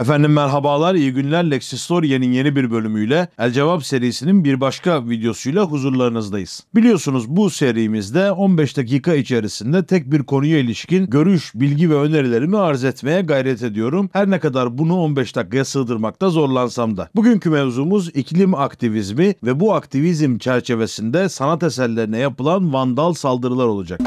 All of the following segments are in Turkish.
Efendim merhabalar, iyi günler. Lexistoria'nın yeni bir bölümüyle El Cevap serisinin bir başka videosuyla huzurlarınızdayız. Biliyorsunuz bu serimizde 15 dakika içerisinde tek bir konuya ilişkin görüş, bilgi ve önerilerimi arz etmeye gayret ediyorum. Her ne kadar bunu 15 dakikaya sığdırmakta zorlansam da. Bugünkü mevzumuz iklim aktivizmi ve bu aktivizm çerçevesinde sanat eserlerine yapılan vandal saldırılar olacak.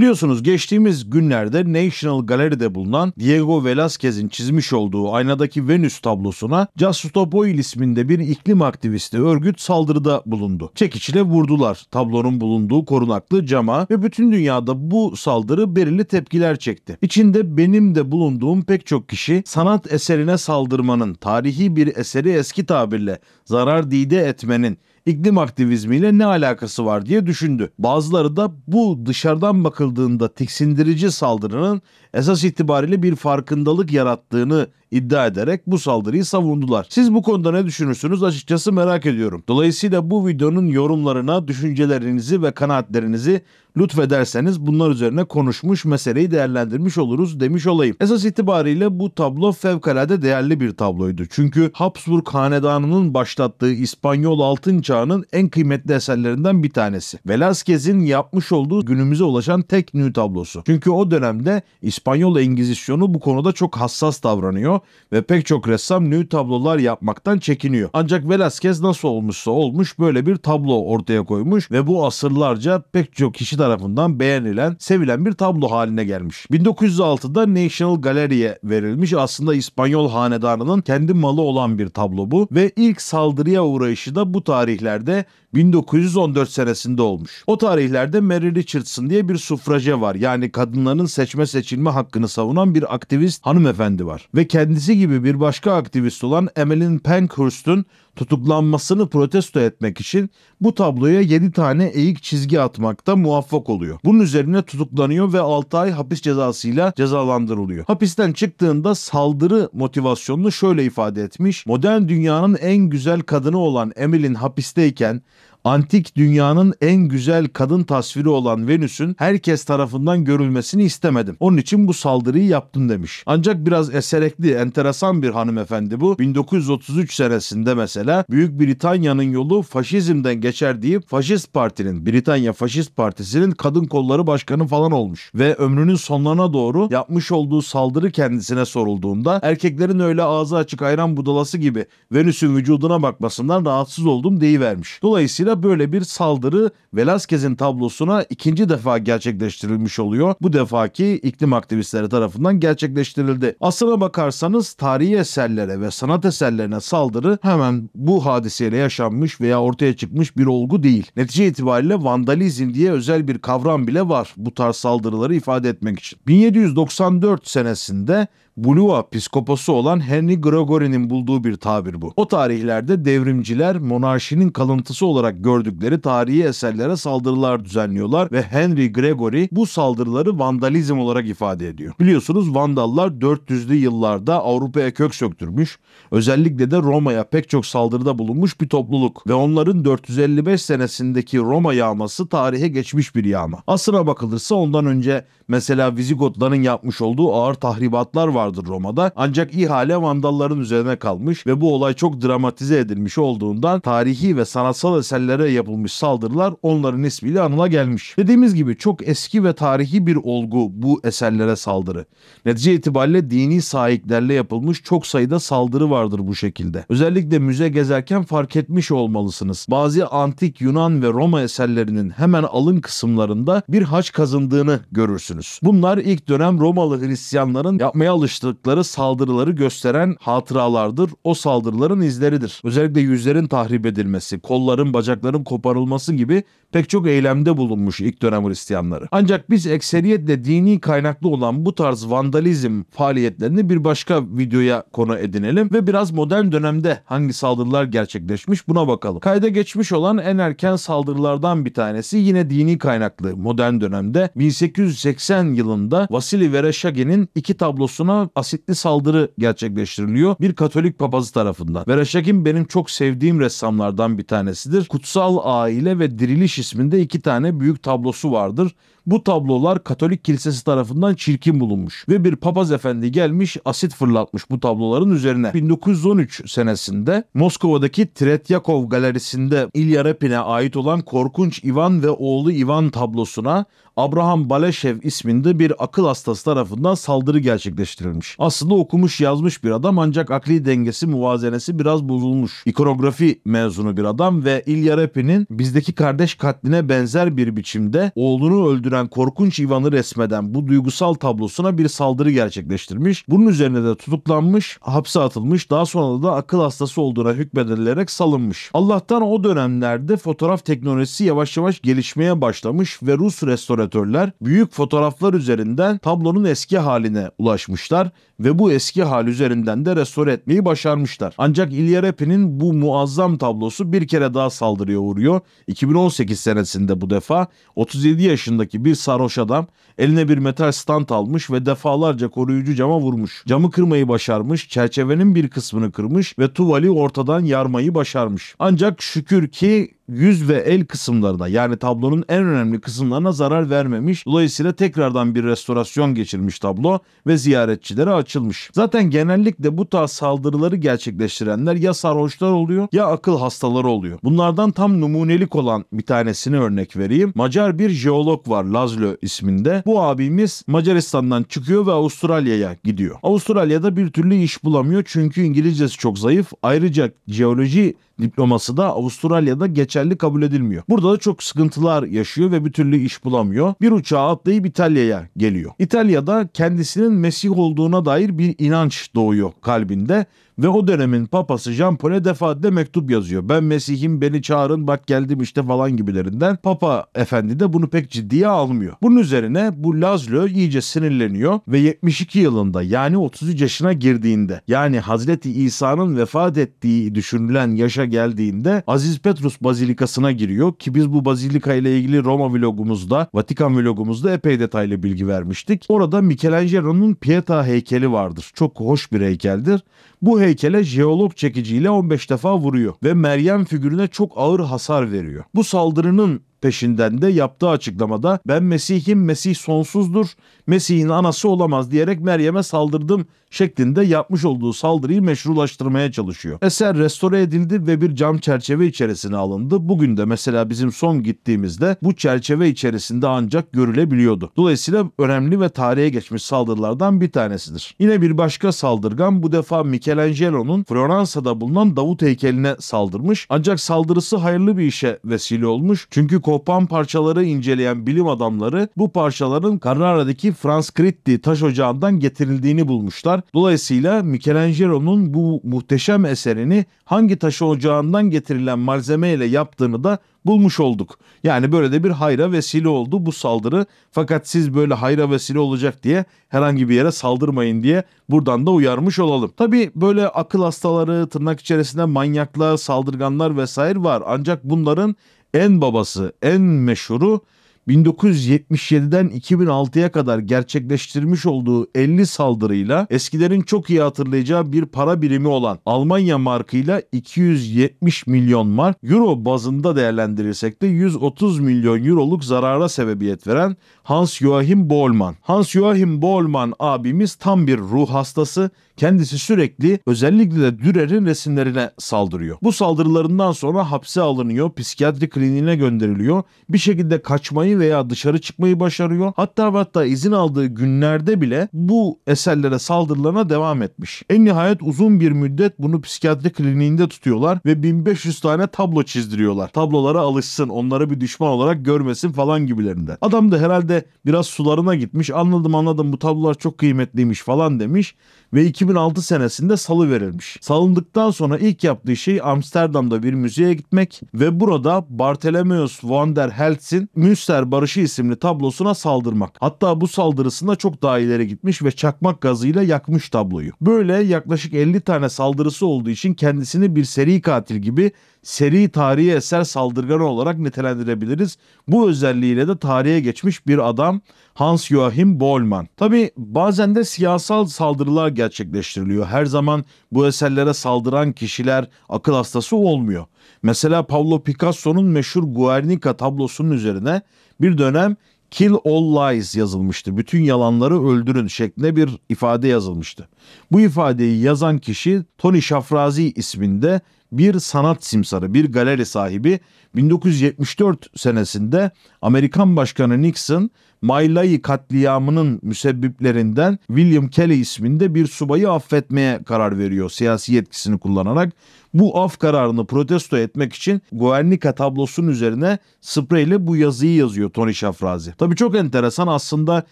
Biliyorsunuz geçtiğimiz günlerde National Gallery'de bulunan Diego Velázquez'in çizmiş olduğu aynadaki Venüs tablosuna Just Stop Oil isminde bir iklim aktivisti örgüt saldırıda bulundu. Çekiçle vurdular tablonun bulunduğu korunaklı cama ve bütün dünyada bu saldırı belirli tepkiler çekti. İçinde benim de bulunduğum pek çok kişi sanat eserine saldırmanın, tarihi bir eseri eski tabirle zarar dide etmenin iklim aktivizmiyle ne alakası var diye düşündü. Bazıları da bu dışarıdan bakıldığında tiksindirici saldırının esas itibariyle bir farkındalık yarattığını iddia ederek bu saldırıyı savundular. Siz bu konuda ne düşünürsünüz açıkçası merak ediyorum. Dolayısıyla bu videonun yorumlarına düşüncelerinizi ve kanaatlerinizi lütfederseniz bunlar üzerine konuşmuş meseleyi değerlendirmiş oluruz demiş olayım. Esas itibariyle bu tablo fevkalade değerli bir tabloydu. Çünkü Habsburg Hanedanı'nın başlattığı İspanyol Altın Çağı'nın en kıymetli eserlerinden bir tanesi. Velázquez'in yapmış olduğu günümüze ulaşan tek nü tablosu. Çünkü o dönemde İspanyol Engizisyonu bu konuda çok hassas davranıyor ve pek çok ressam nü tablolar yapmaktan çekiniyor. Ancak Velázquez nasıl olmuşsa olmuş böyle bir tablo ortaya koymuş ve bu asırlarca pek çok kişi tarafından beğenilen, sevilen bir tablo haline gelmiş. 1906'da National Gallery'e verilmiş aslında İspanyol hanedanının kendi malı olan bir tablo bu ve ilk saldırıya uğrayışı da bu tarihlerde 1914 senesinde olmuş. O tarihlerde Mary Richardson diye bir sufraje var. Yani kadınların seçme seçilme hakkını savunan bir aktivist hanımefendi var. Ve kendisi gibi bir başka aktivist olan Emmeline Pankhurst'un tutuklanmasını protesto etmek için bu tabloya 7 tane eğik çizgi atmakta muvaffak oluyor. Bunun üzerine tutuklanıyor ve 6 ay hapis cezasıyla cezalandırılıyor. Hapisten çıktığında saldırı motivasyonunu şöyle ifade etmiş. Modern dünyanın en güzel kadını olan Emil'in hapisteyken antik dünyanın en güzel kadın tasviri olan Venüs'ün herkes tarafından görülmesini istemedim. Onun için bu saldırıyı yaptım demiş. Ancak biraz eserekli, enteresan bir hanımefendi bu. 1933 senesinde mesela Büyük Britanya'nın yolu faşizmden geçer deyip Faşist Parti'nin, Britanya Faşist Partisi'nin kadın kolları başkanı falan olmuş. Ve ömrünün sonlarına doğru yapmış olduğu saldırı kendisine sorulduğunda erkeklerin öyle ağzı açık ayran budalası gibi Venüs'ün vücuduna bakmasından rahatsız oldum deyivermiş. Dolayısıyla Dolayısıyla böyle bir saldırı Velázquez'in tablosuna ikinci defa gerçekleştirilmiş oluyor. Bu defaki iklim aktivistleri tarafından gerçekleştirildi. Aslına bakarsanız tarihi eserlere ve sanat eserlerine saldırı hemen bu hadiseyle yaşanmış veya ortaya çıkmış bir olgu değil. Netice itibariyle vandalizm diye özel bir kavram bile var bu tarz saldırıları ifade etmek için. 1794 senesinde Bulua piskoposu olan Henry Gregory'nin bulduğu bir tabir bu. O tarihlerde devrimciler monarşinin kalıntısı olarak gördükleri tarihi eserlere saldırılar düzenliyorlar ve Henry Gregory bu saldırıları vandalizm olarak ifade ediyor. Biliyorsunuz Vandallar 400'lü yıllarda Avrupa'ya kök söktürmüş. Özellikle de Roma'ya pek çok saldırıda bulunmuş bir topluluk ve onların 455 senesindeki Roma yağması tarihe geçmiş bir yağma. Aslına bakılırsa ondan önce mesela Vizigotların yapmış olduğu ağır tahribatlar var vardır Roma'da. Ancak ihale Vandalların üzerine kalmış ve bu olay çok dramatize edilmiş olduğundan tarihi ve sanatsal eserlere yapılmış saldırılar onların ismiyle anıla gelmiş. Dediğimiz gibi çok eski ve tarihi bir olgu bu eserlere saldırı. Netice itibariyle dini sahiplerle yapılmış çok sayıda saldırı vardır bu şekilde. Özellikle müze gezerken fark etmiş olmalısınız. Bazı antik Yunan ve Roma eserlerinin hemen alın kısımlarında bir haç kazındığını görürsünüz. Bunlar ilk dönem Romalı Hristiyanların yapmaya alıştığı çalıştıkları saldırıları gösteren hatıralardır. O saldırıların izleridir. Özellikle yüzlerin tahrip edilmesi, kolların, bacakların koparılması gibi pek çok eylemde bulunmuş ilk dönem Hristiyanları. Ancak biz ekseriyetle dini kaynaklı olan bu tarz vandalizm faaliyetlerini bir başka videoya konu edinelim ve biraz modern dönemde hangi saldırılar gerçekleşmiş buna bakalım. Kayda geçmiş olan en erken saldırılardan bir tanesi yine dini kaynaklı modern dönemde 1880 yılında Vasili Vereşagin'in iki tablosuna asitli saldırı gerçekleştiriliyor bir Katolik papazı tarafından. Vereşagin benim çok sevdiğim ressamlardan bir tanesidir. Kutsal Aile ve Diriliş isminde iki tane büyük tablosu vardır. Bu tablolar Katolik Kilisesi tarafından çirkin bulunmuş ve bir papaz efendi gelmiş asit fırlatmış bu tabloların üzerine. 1913 senesinde Moskova'daki Tretyakov galerisinde İlya Repin'e ait olan korkunç Ivan ve oğlu Ivan tablosuna Abraham Baleshev isminde bir akıl hastası tarafından saldırı gerçekleştirilmiş. Aslında okumuş yazmış bir adam ancak akli dengesi muvazenesi biraz bozulmuş. İkonografi mezunu bir adam ve İlya Repin'in bizdeki kardeş katline benzer bir biçimde oğlunu öldüren korkunç Ivan'ı resmeden bu duygusal tablosuna bir saldırı gerçekleştirmiş. Bunun üzerine de tutuklanmış, hapse atılmış. Daha sonra da akıl hastası olduğuna hükmedilerek salınmış. Allah'tan o dönemlerde fotoğraf teknolojisi yavaş yavaş gelişmeye başlamış ve Rus restoratörler büyük fotoğraflar üzerinden tablonun eski haline ulaşmışlar ve bu eski hal üzerinden de restore etmeyi başarmışlar. Ancak İlya Repin'in bu muazzam tablosu bir kere daha saldırıya uğruyor. 2018 senesinde bu defa 37 yaşındaki bir sarhoş adam eline bir metal stand almış ve defalarca koruyucu cama vurmuş. Camı kırmayı başarmış, çerçevenin bir kısmını kırmış ve tuvali ortadan yarmayı başarmış. Ancak şükür ki yüz ve el kısımlarına yani tablonun en önemli kısımlarına zarar vermemiş. Dolayısıyla tekrardan bir restorasyon geçirmiş tablo ve ziyaretçilere açılmış. Zaten genellikle bu tarz saldırıları gerçekleştirenler ya sarhoşlar oluyor ya akıl hastaları oluyor. Bunlardan tam numunelik olan bir tanesini örnek vereyim. Macar bir jeolog var Lazlo isminde. Bu abimiz Macaristan'dan çıkıyor ve Avustralya'ya gidiyor. Avustralya'da bir türlü iş bulamıyor çünkü İngilizcesi çok zayıf. Ayrıca jeoloji diploması da Avustralya'da geçerli kabul edilmiyor. Burada da çok sıkıntılar yaşıyor ve bir türlü iş bulamıyor. Bir uçağa atlayıp İtalya'ya geliyor. İtalya'da kendisinin Mesih olduğuna dair bir inanç doğuyor kalbinde ve o dönemin papası Jean Paul'e defaatle mektup yazıyor. Ben Mesih'im beni çağırın bak geldim işte falan gibilerinden. Papa efendi de bunu pek ciddiye almıyor. Bunun üzerine bu Lazlo iyice sinirleniyor ve 72 yılında yani 33 yaşına girdiğinde yani Hazreti İsa'nın vefat ettiği düşünülen yaşa geldiğinde Aziz Petrus Bazilikası'na giriyor ki biz bu bazilika ile ilgili Roma vlogumuzda, Vatikan vlogumuzda epey detaylı bilgi vermiştik. Orada Michelangelo'nun Pieta heykeli vardır. Çok hoş bir heykeldir. Bu heykele jeolog çekiciyle 15 defa vuruyor ve Meryem figürüne çok ağır hasar veriyor. Bu saldırının peşinden de yaptığı açıklamada ben Mesih'im, Mesih sonsuzdur, Mesih'in anası olamaz diyerek Meryem'e saldırdım şeklinde yapmış olduğu saldırıyı meşrulaştırmaya çalışıyor. Eser restore edildi ve bir cam çerçeve içerisine alındı. Bugün de mesela bizim son gittiğimizde bu çerçeve içerisinde ancak görülebiliyordu. Dolayısıyla önemli ve tarihe geçmiş saldırılardan bir tanesidir. Yine bir başka saldırgan bu defa Michelangelo'nun Floransa'da bulunan Davut heykeline saldırmış. Ancak saldırısı hayırlı bir işe vesile olmuş. Çünkü kopan parçaları inceleyen bilim adamları bu parçaların Carrara'daki Franz Critti taş ocağından getirildiğini bulmuşlar. Dolayısıyla Michelangelo'nun bu muhteşem eserini hangi taş ocağından getirilen malzemeyle yaptığını da bulmuş olduk. Yani böyle de bir hayra vesile oldu bu saldırı. Fakat siz böyle hayra vesile olacak diye herhangi bir yere saldırmayın diye buradan da uyarmış olalım. Tabi böyle akıl hastaları, tırnak içerisinde manyaklar, saldırganlar vesaire var. Ancak bunların en babası, en meşhuru 1977'den 2006'ya kadar gerçekleştirmiş olduğu 50 saldırıyla eskilerin çok iyi hatırlayacağı bir para birimi olan Almanya markıyla 270 milyon mark, euro bazında değerlendirirsek de 130 milyon euroluk zarara sebebiyet veren Hans Joachim Bohlmann. Hans Joachim Bohlmann abimiz tam bir ruh hastası. Kendisi sürekli özellikle de Dürer'in resimlerine saldırıyor. Bu saldırılarından sonra hapse alınıyor, psikiyatri kliniğine gönderiliyor. Bir şekilde kaçmayı veya dışarı çıkmayı başarıyor. Hatta hatta izin aldığı günlerde bile bu eserlere saldırılarına devam etmiş. En nihayet uzun bir müddet bunu psikiyatri kliniğinde tutuyorlar ve 1500 tane tablo çizdiriyorlar. Tablolara alışsın, onları bir düşman olarak görmesin falan gibilerinden. Adam da herhalde biraz sularına gitmiş. Anladım anladım bu tablolar çok kıymetliymiş falan demiş ve 2006 senesinde salı verilmiş. Salındıktan sonra ilk yaptığı şey Amsterdam'da bir müzeye gitmek ve burada Bartholomeus van der Heltz'in Münster Barışı isimli tablosuna saldırmak. Hatta bu saldırısında çok daha ileri gitmiş ve çakmak gazıyla yakmış tabloyu. Böyle yaklaşık 50 tane saldırısı olduğu için kendisini bir seri katil gibi seri tarihi eser saldırganı olarak nitelendirebiliriz. Bu özelliğiyle de tarihe geçmiş bir adam Hans Joachim Bohlmann. Tabi bazen de siyasal saldırılar gerçekleştiriliyor. Her zaman bu eserlere saldıran kişiler akıl hastası olmuyor. Mesela Pablo Picasso'nun meşhur Guernica tablosunun üzerine bir dönem Kill all lies yazılmıştı. Bütün yalanları öldürün şeklinde bir ifade yazılmıştı. Bu ifadeyi yazan kişi Tony Şafrazi isminde bir sanat simsarı, bir galeri sahibi 1974 senesinde Amerikan Başkanı Nixon Maylai katliamının müsebbiplerinden William Kelly isminde bir subayı affetmeye karar veriyor siyasi yetkisini kullanarak. Bu af kararını protesto etmek için Guernica tablosunun üzerine spreyle bu yazıyı yazıyor Tony Şafrazi. Tabii çok enteresan aslında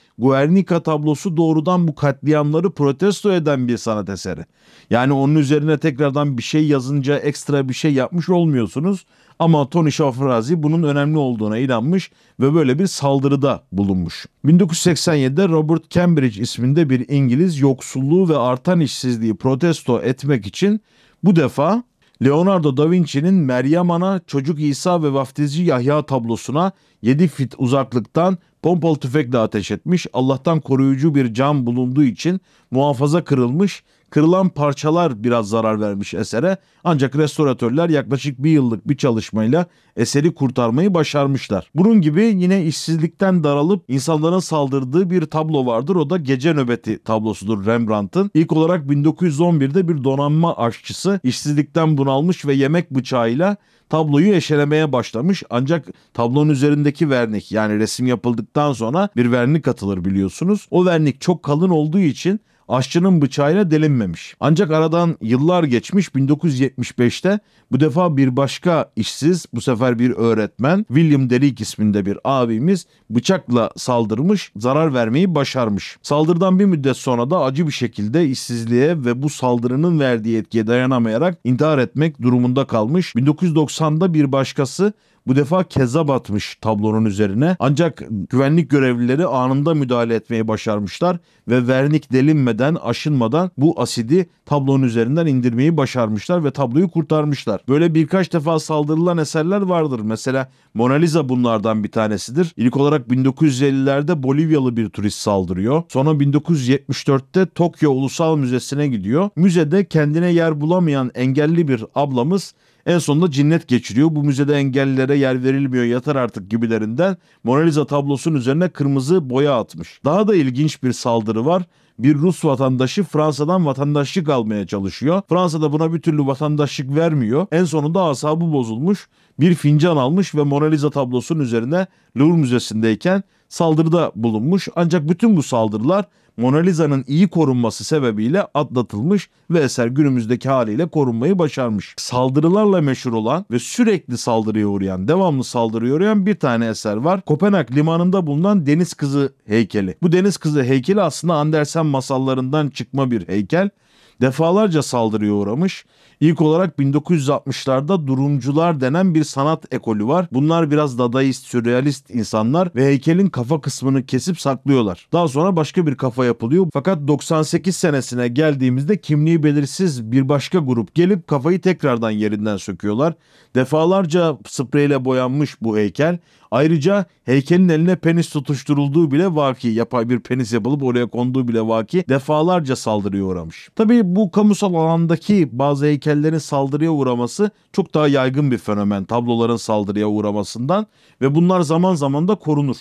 Guernica tablosu doğrudan bu katliamları protesto eden bir sanat eseri. Yani onun üzerine tekrardan bir şey yazınca ekstra bir şey yapmış olmuyorsunuz. Ama Tony Şafrazi bunun önemli olduğuna inanmış ve böyle bir saldırıda bulunmuş. 1987'de Robert Cambridge isminde bir İngiliz yoksulluğu ve artan işsizliği protesto etmek için bu defa Leonardo da Vinci'nin Meryem Ana, Çocuk İsa ve Vaftizci Yahya tablosuna 7 fit uzaklıktan pompalı tüfekle ateş etmiş. Allah'tan koruyucu bir cam bulunduğu için muhafaza kırılmış Kırılan parçalar biraz zarar vermiş esere ancak restoratörler yaklaşık bir yıllık bir çalışmayla eseri kurtarmayı başarmışlar. Bunun gibi yine işsizlikten daralıp insanların saldırdığı bir tablo vardır. O da Gece Nöbeti tablosudur Rembrandt'ın. İlk olarak 1911'de bir donanma aşçısı işsizlikten bunalmış ve yemek bıçağıyla tabloyu eşelemeye başlamış. Ancak tablonun üzerindeki vernik yani resim yapıldıktan sonra bir vernik atılır biliyorsunuz. O vernik çok kalın olduğu için aşçının bıçağıyla delinmemiş. Ancak aradan yıllar geçmiş 1975'te bu defa bir başka işsiz bu sefer bir öğretmen William Derrick isminde bir abimiz bıçakla saldırmış zarar vermeyi başarmış. Saldırıdan bir müddet sonra da acı bir şekilde işsizliğe ve bu saldırının verdiği etkiye dayanamayarak intihar etmek durumunda kalmış. 1990'da bir başkası bu defa kezzap atmış tablonun üzerine. Ancak güvenlik görevlileri anında müdahale etmeyi başarmışlar ve vernik delinmeden, aşınmadan bu asidi tablonun üzerinden indirmeyi başarmışlar ve tabloyu kurtarmışlar. Böyle birkaç defa saldırılan eserler vardır. Mesela Mona Lisa bunlardan bir tanesidir. İlk olarak 1950'lerde Bolivyalı bir turist saldırıyor. Sonra 1974'te Tokyo Ulusal Müzesi'ne gidiyor. Müzede kendine yer bulamayan engelli bir ablamız en sonunda cinnet geçiriyor. Bu müzede engellilere yer verilmiyor yatar artık gibilerinden Mona Lisa tablosunun üzerine kırmızı boya atmış. Daha da ilginç bir saldırı var bir Rus vatandaşı Fransa'dan vatandaşlık almaya çalışıyor. Fransa da buna bir türlü vatandaşlık vermiyor. En sonunda asabı bozulmuş. Bir fincan almış ve Mona Lisa tablosunun üzerine Louvre Müzesi'ndeyken saldırıda bulunmuş. Ancak bütün bu saldırılar Mona Lisa'nın iyi korunması sebebiyle atlatılmış ve eser günümüzdeki haliyle korunmayı başarmış. Saldırılarla meşhur olan ve sürekli saldırıya uğrayan, devamlı saldırıya uğrayan bir tane eser var. Kopenhag limanında bulunan Deniz Kızı heykeli. Bu Deniz Kızı heykeli aslında Andersen masallarından çıkma bir heykel defalarca saldırıya uğramış. İlk olarak 1960'larda durumcular denen bir sanat ekolü var. Bunlar biraz dadaist, sürrealist insanlar ve heykelin kafa kısmını kesip saklıyorlar. Daha sonra başka bir kafa yapılıyor. Fakat 98 senesine geldiğimizde kimliği belirsiz bir başka grup gelip kafayı tekrardan yerinden söküyorlar. Defalarca spreyle boyanmış bu heykel. Ayrıca heykelin eline penis tutuşturulduğu bile vaki, yapay bir penis yapılıp oraya konduğu bile vaki defalarca saldırıya uğramış. Tabii bu kamusal alandaki bazı heykellerin saldırıya uğraması çok daha yaygın bir fenomen tabloların saldırıya uğramasından ve bunlar zaman zaman da korunur.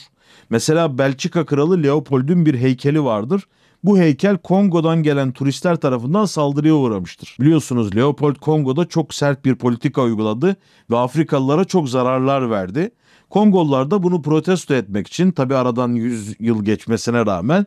Mesela Belçika kralı Leopold'un bir heykeli vardır. Bu heykel Kongo'dan gelen turistler tarafından saldırıya uğramıştır. Biliyorsunuz Leopold Kongo'da çok sert bir politika uyguladı ve Afrikalılara çok zararlar verdi. Kongollar da bunu protesto etmek için tabi aradan 100 yıl geçmesine rağmen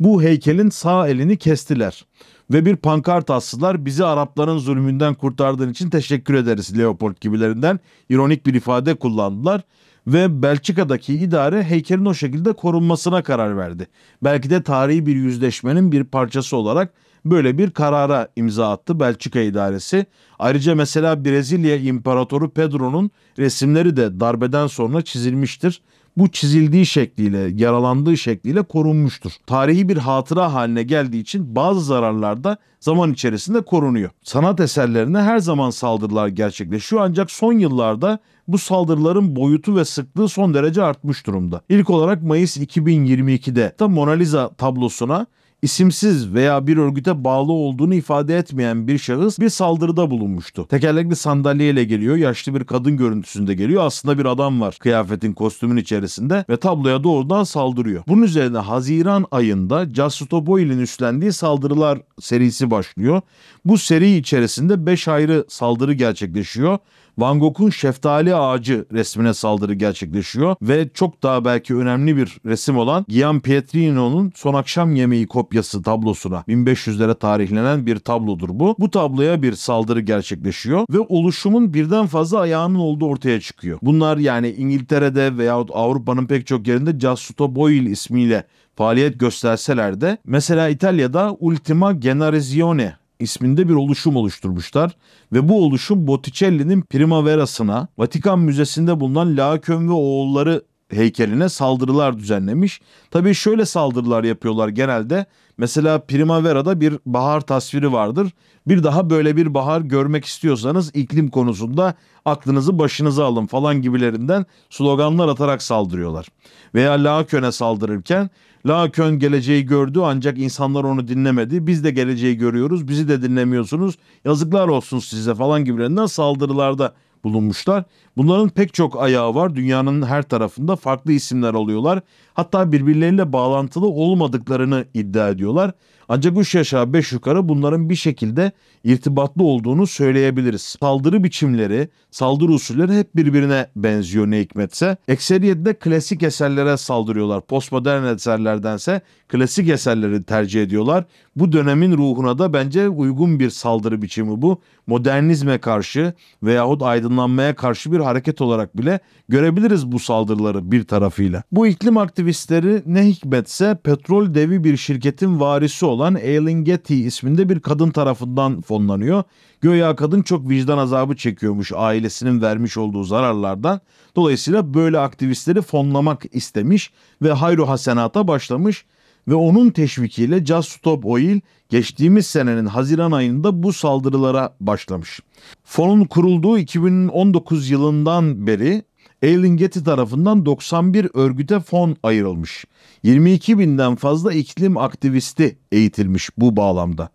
bu heykelin sağ elini kestiler. Ve bir pankart astılar bizi Arapların zulmünden kurtardığın için teşekkür ederiz Leopold gibilerinden ironik bir ifade kullandılar ve Belçika'daki idare heykelin o şekilde korunmasına karar verdi. Belki de tarihi bir yüzleşmenin bir parçası olarak böyle bir karara imza attı Belçika idaresi. Ayrıca mesela Brezilya İmparatoru Pedro'nun resimleri de darbeden sonra çizilmiştir. Bu çizildiği şekliyle, yaralandığı şekliyle korunmuştur. Tarihi bir hatıra haline geldiği için bazı zararlar da zaman içerisinde korunuyor. Sanat eserlerine her zaman saldırılar gerçekleşiyor ancak son yıllarda bu saldırıların boyutu ve sıklığı son derece artmış durumda. İlk olarak Mayıs 2022'de da Mona Lisa tablosuna isimsiz veya bir örgüte bağlı olduğunu ifade etmeyen bir şahıs bir saldırıda bulunmuştu. Tekerlekli sandalyeyle geliyor, yaşlı bir kadın görüntüsünde geliyor. Aslında bir adam var kıyafetin, kostümün içerisinde ve tabloya doğrudan saldırıyor. Bunun üzerine Haziran ayında Just Boyle'in üstlendiği saldırılar serisi başlıyor. Bu seri içerisinde 5 ayrı saldırı gerçekleşiyor. Van Gogh'un şeftali ağacı resmine saldırı gerçekleşiyor ve çok daha belki önemli bir resim olan Gian Pietrino'nun Son Akşam Yemeği kopyası tablosuna 1500'lere tarihlenen bir tablodur bu. Bu tabloya bir saldırı gerçekleşiyor ve oluşumun birden fazla ayağının olduğu ortaya çıkıyor. Bunlar yani İngiltere'de veyahut Avrupa'nın pek çok yerinde Giastuto Boyle ismiyle faaliyet gösterseler de mesela İtalya'da Ultima Generazione isminde bir oluşum oluşturmuşlar ve bu oluşum Botticelli'nin Primavera'sına Vatikan Müzesi'nde bulunan Laokoon ve oğulları heykeline saldırılar düzenlemiş. Tabii şöyle saldırılar yapıyorlar genelde. Mesela Primavera'da bir bahar tasviri vardır. Bir daha böyle bir bahar görmek istiyorsanız iklim konusunda aklınızı başınıza alın falan gibilerinden sloganlar atarak saldırıyorlar. Veya Laokoon'e saldırırken Laokoon geleceği gördü ancak insanlar onu dinlemedi. Biz de geleceği görüyoruz, bizi de dinlemiyorsunuz. Yazıklar olsun size falan gibilerinden saldırılarda bulunmuşlar. Bunların pek çok ayağı var. Dünyanın her tarafında farklı isimler alıyorlar. Hatta birbirleriyle bağlantılı olmadıklarını iddia ediyorlar. Ancak üç aşağı beş yukarı bunların bir şekilde irtibatlı olduğunu söyleyebiliriz. Saldırı biçimleri, saldırı usulleri hep birbirine benziyor ne hikmetse. Ekseriyetle klasik eserlere saldırıyorlar. Postmodern eserlerdense klasik eserleri tercih ediyorlar. Bu dönemin ruhuna da bence uygun bir saldırı biçimi bu. Modernizme karşı veyahut aydınlanmaya karşı bir hareket olarak bile görebiliriz bu saldırıları bir tarafıyla. Bu iklim aktivistleri ne hikmetse petrol devi bir şirketin varisi olan Aileen Getty isminde bir kadın tarafından fonlanıyor. Göya kadın çok vicdan azabı çekiyormuş ailesinin vermiş olduğu zararlardan. Dolayısıyla böyle aktivistleri fonlamak istemiş ve hayru hasenata başlamış ve onun teşvikiyle Just Stop Oil geçtiğimiz senenin Haziran ayında bu saldırılara başlamış. Fonun kurulduğu 2019 yılından beri Aileen Getty tarafından 91 örgüte fon ayrılmış. 22 binden fazla iklim aktivisti eğitilmiş bu bağlamda.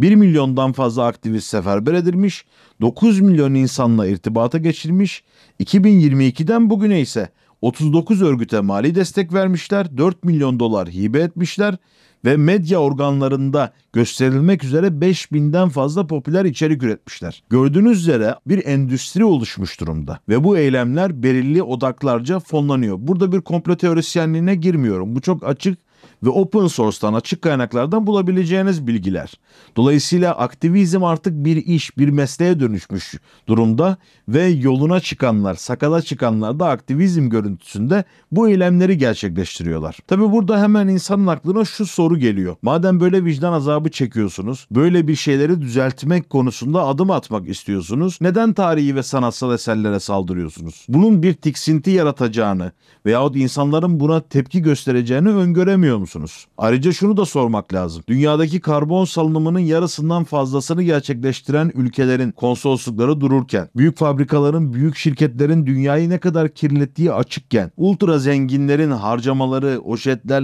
1 milyondan fazla aktivist seferber edilmiş, 9 milyon insanla irtibata geçilmiş, 2022'den bugüne ise 39 örgüte mali destek vermişler, 4 milyon dolar hibe etmişler ve medya organlarında gösterilmek üzere 5000'den fazla popüler içerik üretmişler. Gördüğünüz üzere bir endüstri oluşmuş durumda ve bu eylemler belirli odaklarca fonlanıyor. Burada bir komplo teorisyenliğine girmiyorum. Bu çok açık ve open source'tan açık kaynaklardan bulabileceğiniz bilgiler. Dolayısıyla aktivizm artık bir iş, bir mesleğe dönüşmüş durumda ve yoluna çıkanlar, sakala çıkanlar da aktivizm görüntüsünde bu eylemleri gerçekleştiriyorlar. Tabi burada hemen insanın aklına şu soru geliyor. Madem böyle vicdan azabı çekiyorsunuz, böyle bir şeyleri düzeltmek konusunda adım atmak istiyorsunuz, neden tarihi ve sanatsal eserlere saldırıyorsunuz? Bunun bir tiksinti yaratacağını veyahut insanların buna tepki göstereceğini öngöremiyor musunuz? Ayrıca şunu da sormak lazım. Dünyadaki karbon salınımının yarısından fazlasını gerçekleştiren ülkelerin konsoloslukları dururken, büyük fabrikaların, büyük şirketlerin dünyayı ne kadar kirlettiği açıkken, ultra zenginlerin harcamaları, o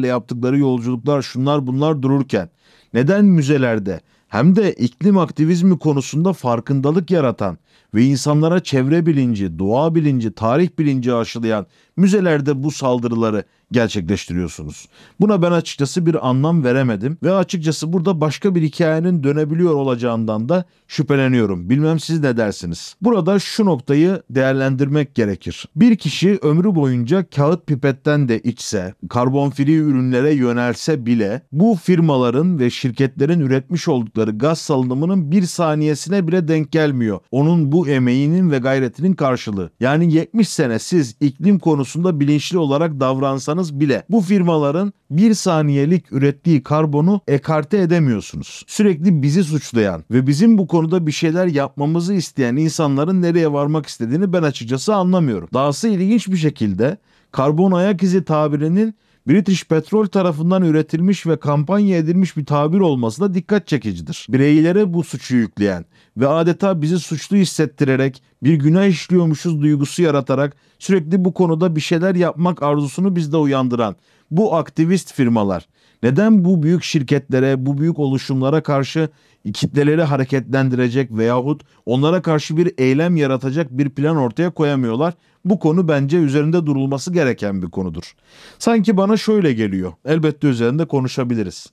yaptıkları yolculuklar, şunlar bunlar dururken, neden müzelerde hem de iklim aktivizmi konusunda farkındalık yaratan ve insanlara çevre bilinci, doğa bilinci, tarih bilinci aşılayan müzelerde bu saldırıları gerçekleştiriyorsunuz. Buna ben açıkçası bir anlam veremedim ve açıkçası burada başka bir hikayenin dönebiliyor olacağından da şüpheleniyorum. Bilmem siz ne dersiniz? Burada şu noktayı değerlendirmek gerekir. Bir kişi ömrü boyunca kağıt pipetten de içse, karbon free ürünlere yönelse bile bu firmaların ve şirketlerin üretmiş oldukları gaz salınımının bir saniyesine bile denk gelmiyor. Onun bu emeğinin ve gayretinin karşılığı. Yani 70 sene siz iklim konusunda bilinçli olarak davransanız bile bu firmaların bir saniyelik ürettiği karbonu ekarte edemiyorsunuz. Sürekli bizi suçlayan ve bizim bu konuda bir şeyler yapmamızı isteyen insanların nereye varmak istediğini ben açıkçası anlamıyorum. Dahası ilginç bir şekilde karbon ayak izi tabirinin British Petrol tarafından üretilmiş ve kampanya edilmiş bir tabir olması da dikkat çekicidir. Bireylere bu suçu yükleyen ve adeta bizi suçlu hissettirerek bir günah işliyormuşuz duygusu yaratarak sürekli bu konuda bir şeyler yapmak arzusunu bizde uyandıran bu aktivist firmalar Neden bu büyük şirketlere, bu büyük oluşumlara karşı kitleleri hareketlendirecek veyahut onlara karşı bir eylem yaratacak bir plan ortaya koyamıyorlar? Bu konu bence üzerinde durulması gereken bir konudur. Sanki bana şöyle geliyor. Elbette üzerinde konuşabiliriz.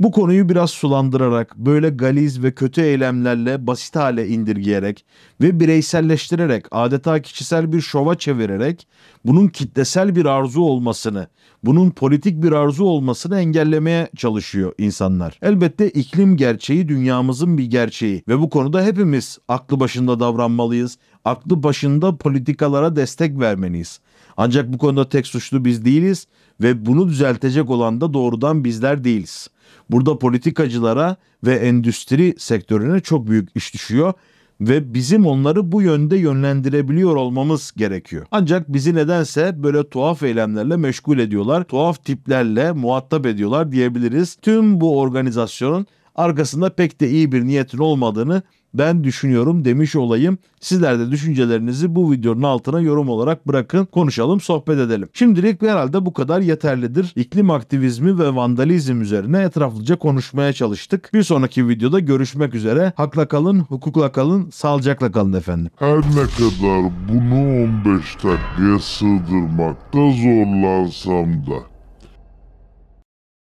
Bu konuyu biraz sulandırarak, böyle galiz ve kötü eylemlerle basit hale indirgeyerek ve bireyselleştirerek, adeta kişisel bir şova çevirerek bunun kitlesel bir arzu olmasını, bunun politik bir arzu olmasını engellemeye çalışıyor insanlar. Elbette iklim gerçeği dünyamızın bir gerçeği ve bu konuda hepimiz aklı başında davranmalıyız. Aklı başında politikalara destek vermeliyiz. Ancak bu konuda tek suçlu biz değiliz ve bunu düzeltecek olan da doğrudan bizler değiliz. Burada politikacılara ve endüstri sektörüne çok büyük iş düşüyor ve bizim onları bu yönde yönlendirebiliyor olmamız gerekiyor. Ancak bizi nedense böyle tuhaf eylemlerle meşgul ediyorlar, tuhaf tiplerle muhatap ediyorlar diyebiliriz. Tüm bu organizasyonun arkasında pek de iyi bir niyetin olmadığını ben düşünüyorum demiş olayım. Sizler de düşüncelerinizi bu videonun altına yorum olarak bırakın. Konuşalım, sohbet edelim. Şimdilik herhalde bu kadar yeterlidir. İklim aktivizmi ve vandalizm üzerine etraflıca konuşmaya çalıştık. Bir sonraki videoda görüşmek üzere. Hakla kalın, hukukla kalın, sağlıcakla kalın efendim. Her ne kadar bunu 15 dakikaya sığdırmakta zorlansam da